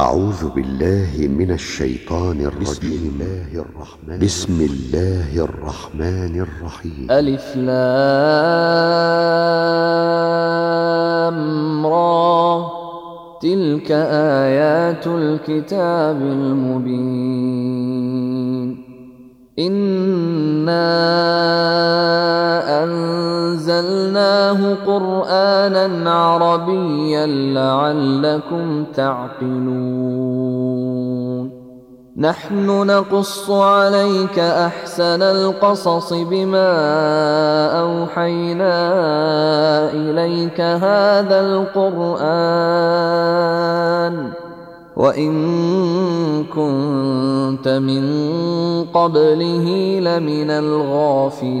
أعوذ بالله من الشيطان الرجيم. بسم الله الرحمن, بسم الله الرحمن الرحيم. ألف لام را. تلك آيات الكتاب المبين. إنا أنزلناه قرآنا عربيا لعلكم تعقلون. نحن نقص عليك أحسن القصص بما أوحينا إليك هذا القرآن. وإن كنت من قبله لمن الغافلين.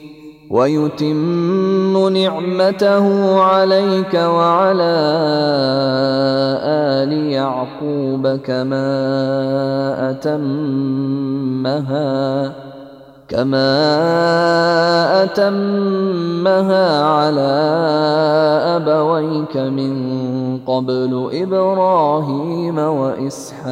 ويتم نعمته عليك وعلى آل يعقوب كما أتمها كما أتمها على أبويك من قبل إبراهيم وإسحاق.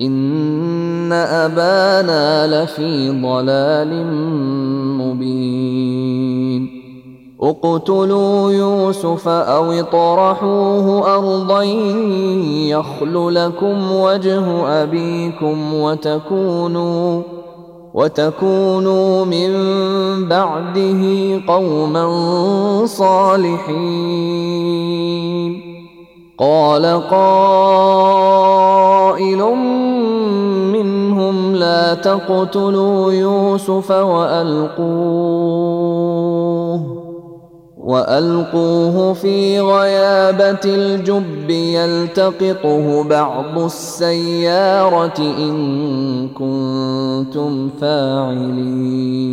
إن أبانا لفي ضلال مبين اقتلوا يوسف أو اطرحوه أرضا يخل لكم وجه أبيكم وتكونوا وتكونوا من بعده قوما صالحين قال قائل منهم لا تقتلوا يوسف وألقوه وألقوه في غيابة الجب يلتقطه بعض السيارة إن كنتم فاعلين.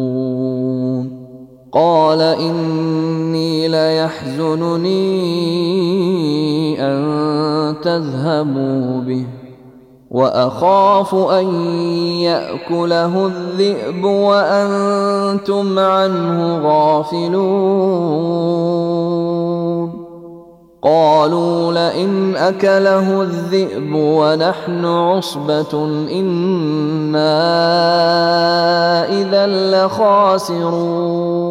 قال إني ليحزنني أن تذهبوا به وأخاف أن يأكله الذئب وأنتم عنه غافلون. قالوا لئن أكله الذئب ونحن عصبة إنا إذا لخاسرون.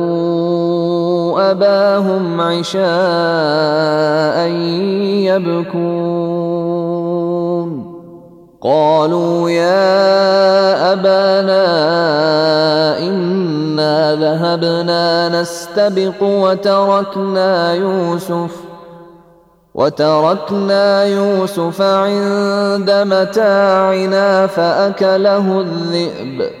أباهم عشاء يبكون. قالوا يا أبانا إنا ذهبنا نستبق وتركنا يوسف. وتركنا يوسف عند متاعنا فأكله الذئب.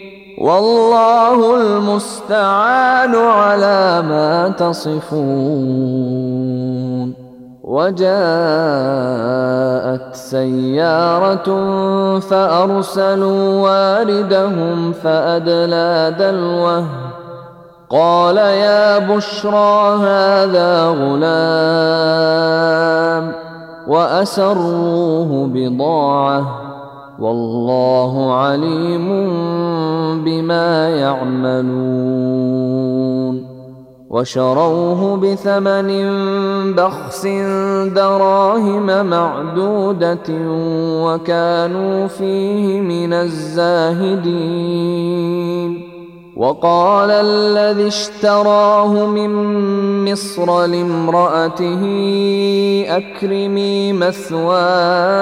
والله المستعان على ما تصفون. وجاءت سيارة فأرسلوا واردهم فأدلى دلوه. قال يا بشرى هذا غلام وأسروه بضاعة. والله عليم بما يعملون. وشروه بثمن بخس دراهم معدودة وكانوا فيه من الزاهدين. وقال الذي اشتراه من مصر لامرأته أكرمي مثواه.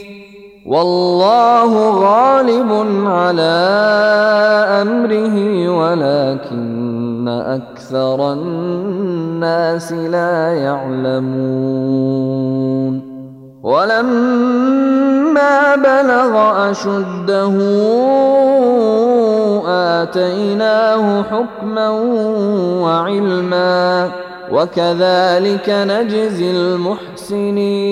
والله غالب على أمره ولكن أكثر الناس لا يعلمون. ولما بلغ أشده آتيناه حكما وعلما. وكذلك نجزي المحسنين.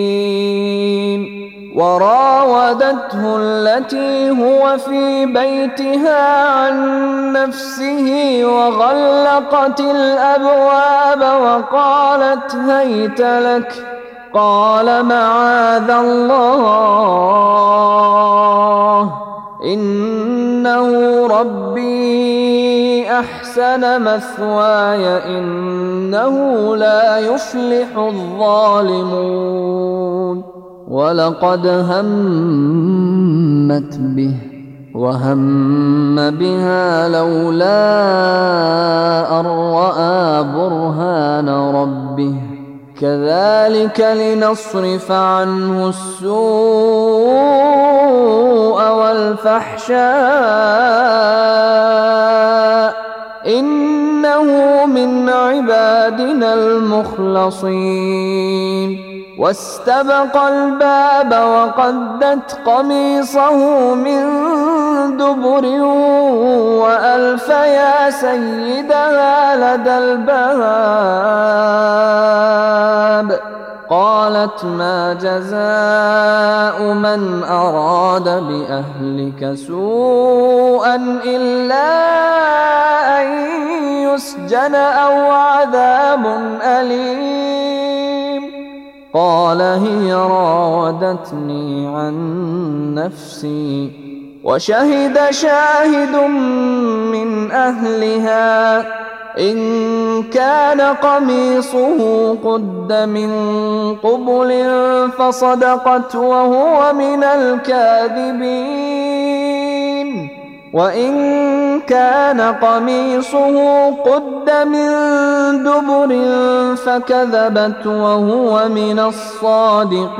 وراودته التي هو في بيتها عن نفسه وغلقت الأبواب وقالت هيت لك قال معاذ الله إنه ربي أحسن. مثواي إنه لا يفلح الظالمون. ولقد همت به وهم بها لولا أن رأى برهان ربه. كذلك لنصرف عنه السوء والفحشاء. إنه من عبادنا المخلصين. واستبق الباب وقدت قميصه من دبر وألف يا سيدها لدى الباب. قالت ما جزاء من أراد بأهلك سوءا إلا أن يسجن أو عذاب أليم. قال هي راودتني عن نفسي وشهد شاهد من أهلها. إن كان قميصه قد من قبل فصدقت وهو من الكاذبين. وإن كان قميصه قد من دبر فكذبت وهو من الصادقين.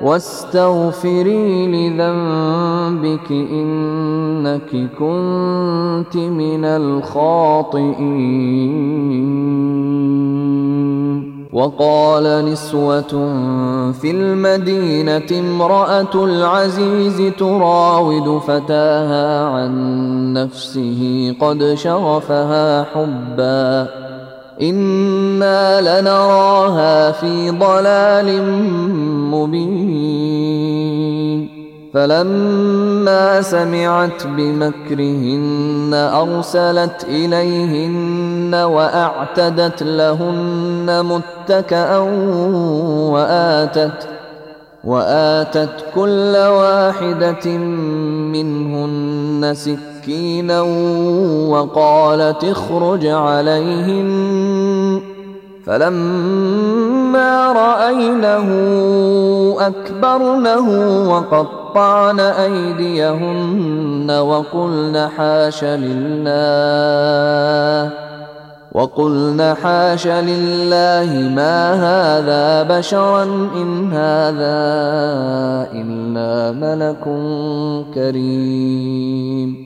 واستغفري لذنبك إنك كنت من الخاطئين. وقال نسوة في المدينة امرأة العزيز تراود فتاها عن نفسه قد شغفها حبا. أنا لنراها في ضلال مبين فلما سمعت بمكرهن ارسلت اليهن واعتدت لهن متكئا واتت واتت كل واحدة منهن سكينا وقالت اخرج عليهن فلما رأينه أكبرنه وقطعن أيديهن وقلن حاش لله وقلن حاش لله ما هذا بشرا إن هذا إلا ملك كريم.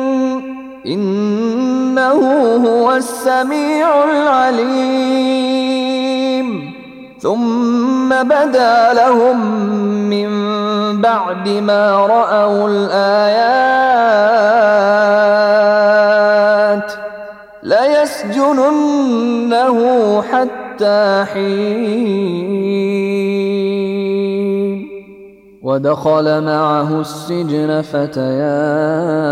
إنه هو السميع العليم. ثم بدا لهم من بعد ما رأوا الآيات ليسجننه حتى حين. ودخل معه السجن فتيان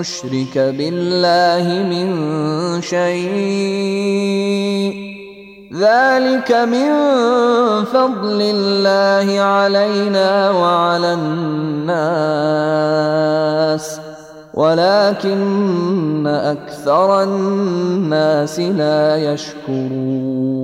نشرك بالله من شيء. ذلك من فضل الله علينا وعلى الناس. ولكن أكثر الناس لا يشكرون.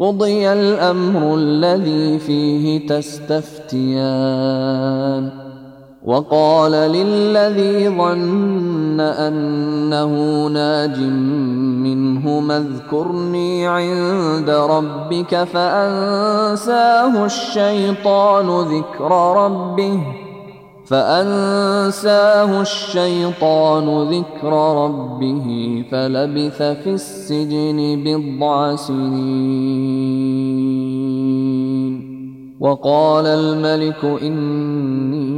قضي الأمر الذي فيه تستفتيان وقال للذي ظن أنه ناج منهما اذكرني عند ربك فأنساه الشيطان ذكر ربه فأنساه الشيطان ذكر ربه فلبث في السجن بضع سنين. وقال الملك إني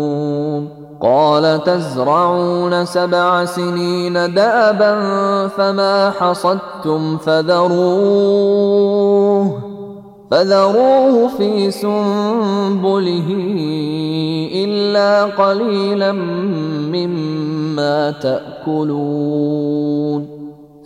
قال تزرعون سبع سنين دأبا فما حصدتم فذروه فذروه في سنبله إلا قليلا مما تأكلون.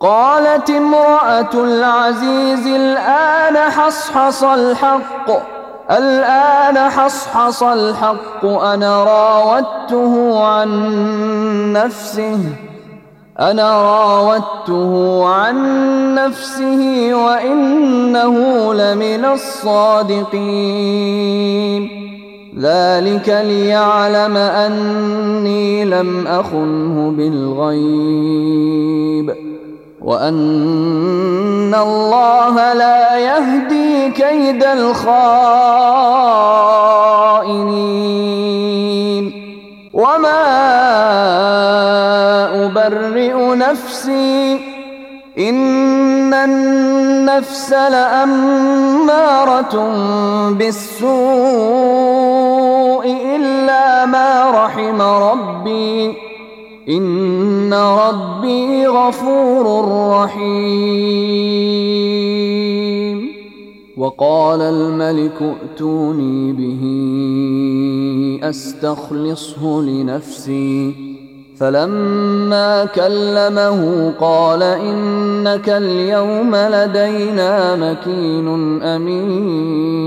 قالت امرأة العزيز الآن حصحص الحق الآن حصحص الحق أنا راودته عن نفسه أنا راودته عن نفسه وإنه لمن الصادقين. ذلك ليعلم أني لم أخنه بالغيب. وأن الله لا يهدي كيد الخائنين وما أبرئ نفسي إن النفس لأمارة بالسوء إلا ما رحم ربي إن ربي غفور رحيم. وقال الملك ائتوني به أستخلصه لنفسي. فلما كلمه قال إنك اليوم لدينا مكين أمين.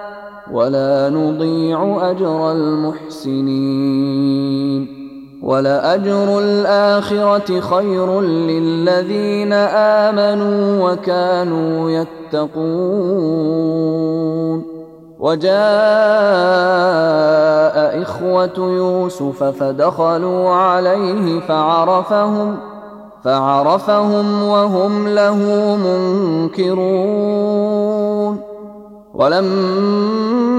ولا نضيع أجر المحسنين ولأجر الآخرة خير للذين آمنوا وكانوا يتقون وجاء إخوة يوسف فدخلوا عليه فعرفهم فعرفهم وهم له منكرون ولما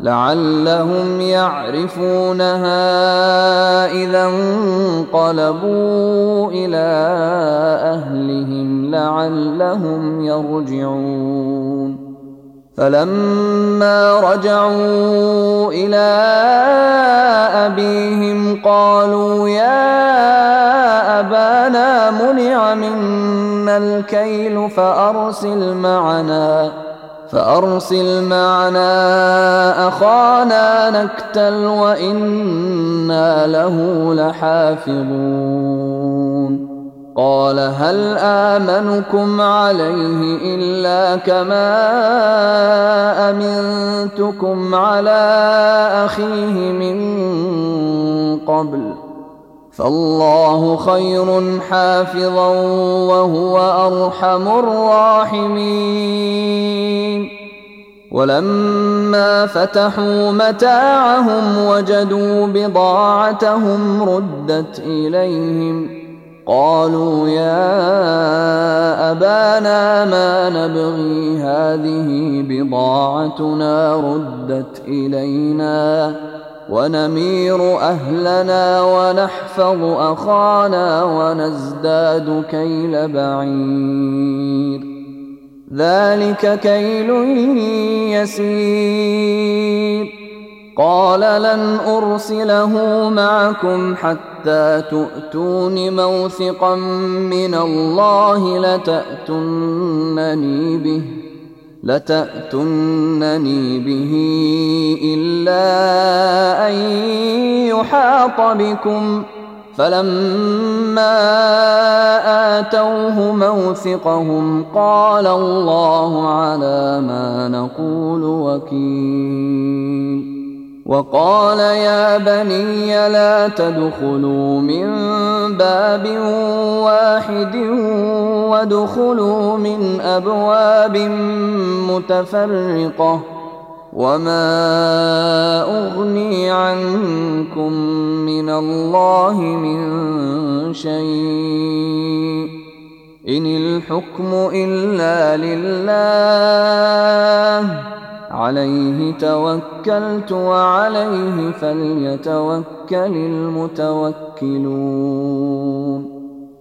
لعلهم يعرفونها إذا انقلبوا إلى أهلهم لعلهم يرجعون فلما رجعوا إلى أبيهم قالوا يا أبانا منع منا الكيل فأرسل معنا فأرسل معنا أخانا نكتل وإنا له لحافظون. قال هل آمنكم عليه إلا كما أمنتكم على أخيه من قبل ۖ؟ فالله خير حافظا وهو أرحم الراحمين. ولما فتحوا متاعهم وجدوا بضاعتهم ردت إليهم. قالوا يا أبانا ما نبغي هذه بضاعتنا ردت إلينا. ونمير أهلنا ونحفظ أخانا ونزداد كيل بعير. ذلك كيل يسير. قال لن أرسله معكم حتى تؤتون موثقا من الله لتاتونني به لتأتنني به إلا يحاط بكم فلما آتوه موثقهم قال الله على ما نقول وكيل وقال يا بني لا تدخلوا من باب واحد وادخلوا من أبواب متفرقة وما اغني عنكم من الله من شيء ان الحكم الا لله عليه توكلت وعليه فليتوكل المتوكلون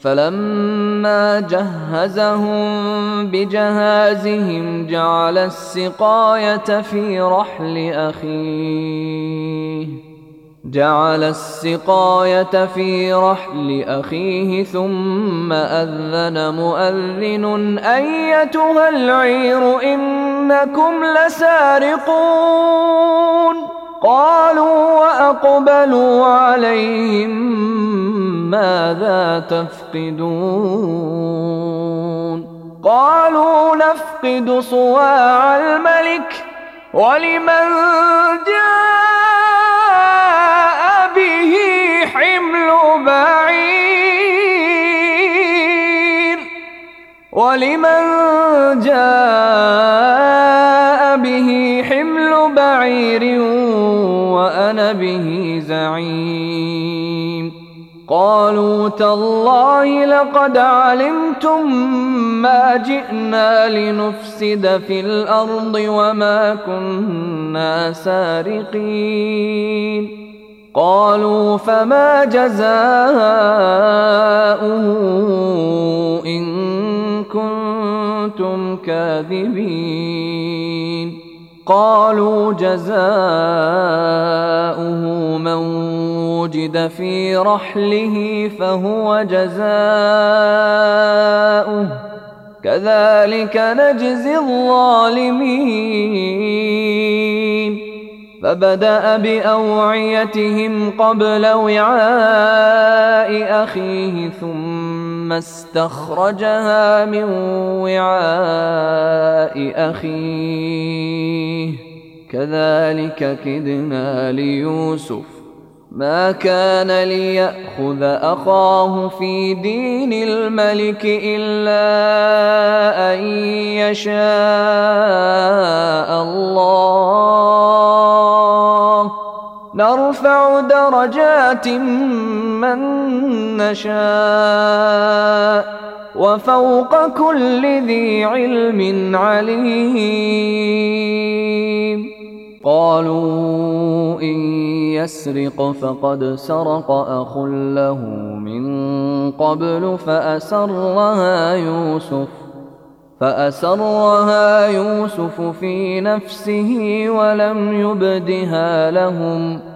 فلما جهزهم بجهازهم جعل السقاية في رحل أخيه. جعل السقاية في رحل أخيه ثم أذن مؤذن أيتها العير إنكم لسارقون. قالوا وأقبلوا عليهم ماذا تفقدون؟ قالوا نفقد صواع الملك ولمن جاء به حمل بعير ولمن جاء به حمل بعير وأنا به زعيم. قالوا تالله لقد علمتم ما جئنا لنفسد في الأرض وما كنا سارقين. قالوا فما جزاؤه إن كنتم كاذبين. قالوا جزاؤه من وجد في رحله فهو جزاؤه. كذلك نجزي الظالمين. فبدأ بأوعيتهم قبل وعاء أخيه ثم استخرجها من وعاء أخيه. كذلك كدنا ليوسف. ما كان ليأخذ أخاه في دين الملك إلا أن يشاء الله. درجات من نشاء وفوق كل ذي علم عليم. قالوا إن يسرق فقد سرق أخ له من قبل فأسرها يوسف فأسرها يوسف في نفسه ولم يبدها لهم.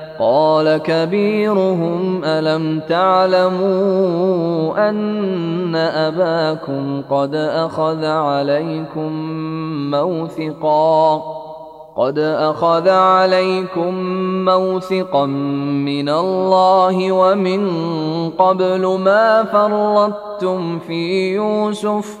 قال كبيرهم ألم تعلموا أن أباكم قد أخذ عليكم موثقا؟ قد أخذ عليكم موثقا من الله ومن قبل ما فرطتم في يوسف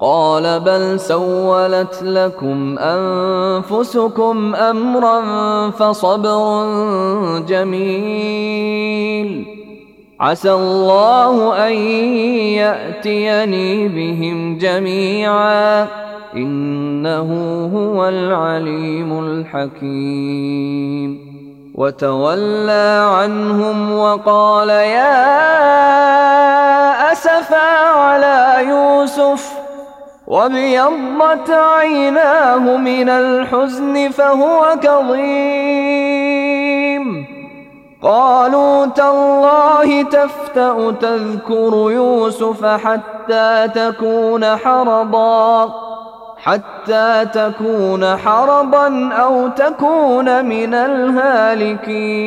قال بل سولت لكم أنفسكم أمرا فصبر جميل. عسى الله أن يأتيني بهم جميعا. إنه هو العليم الحكيم. وتولى عنهم وقال يا أسفا على يوسف. وابيضت عيناه من الحزن فهو كظيم قالوا تالله تفتأ تذكر يوسف حتى تكون حرضا حتى تكون حرضا أو تكون من الهالكين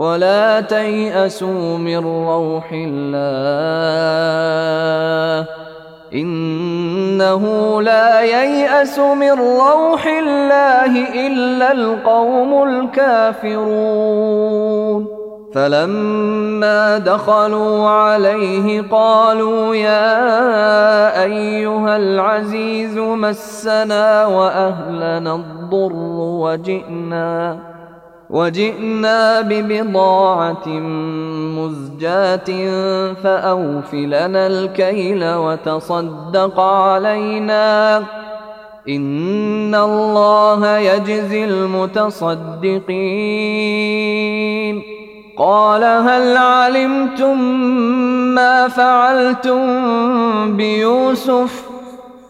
ولا تيأسوا من روح الله إنه لا ييأس من روح الله إلا القوم الكافرون فلما دخلوا عليه قالوا يا أيها العزيز مسنا وأهلنا الضر وجئنا وجئنا ببضاعة مزجاة فأوف لنا الكيل وتصدق علينا. إن الله يجزي المتصدقين. قال هل علمتم ما فعلتم بيوسف؟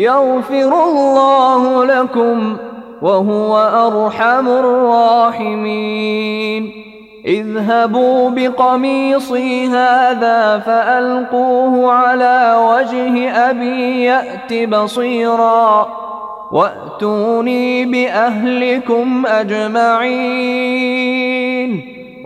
يغفر الله لكم وهو أرحم الراحمين. اذهبوا بقميصي هذا فألقوه على وجه أبي يأت بصيرا. وأتوني بأهلكم أجمعين.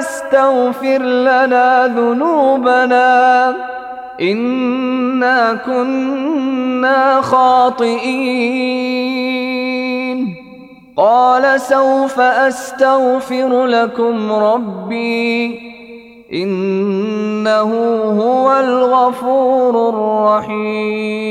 أبانا استغفر لنا ذنوبنا إنا كنا خاطئين. قال سوف أستغفر لكم ربي إنه هو الغفور الرحيم.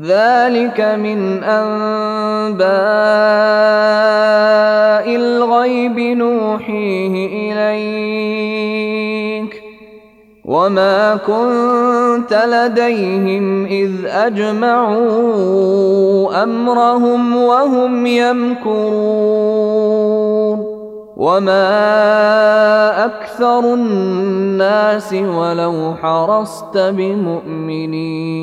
ذلك من أنباء الغيب نوحيه إليك. وما كنت لديهم إذ أجمعوا أمرهم وهم يمكرون. وما أكثر الناس ولو حرصت بمؤمنين.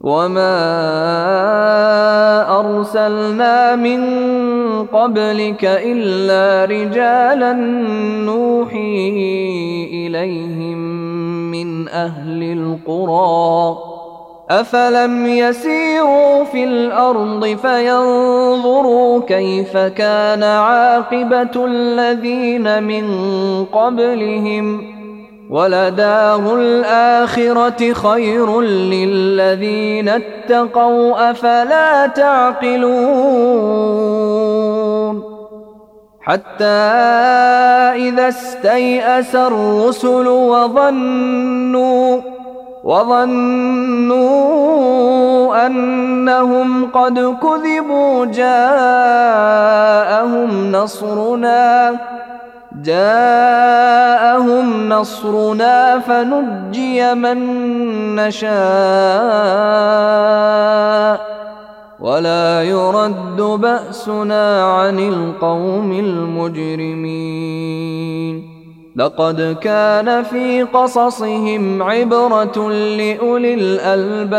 وما ارسلنا من قبلك الا رجالا نوحي اليهم من أهل القرى افلم يسيروا في الأرض فينظروا كيف كان عاقبه الذين من قبلهم ولدار الآخرة خير للذين اتقوا أفلا تعقلون؟ حتى إذا استيأس الرسل وظنوا وظنوا أنهم قد كذبوا جاءهم نصرنا. جاءهم نصرنا فنجي من نشاء ولا يرد بأسنا عن القوم المجرمين. لقد كان في قصصهم عبرة لأولي الألباب.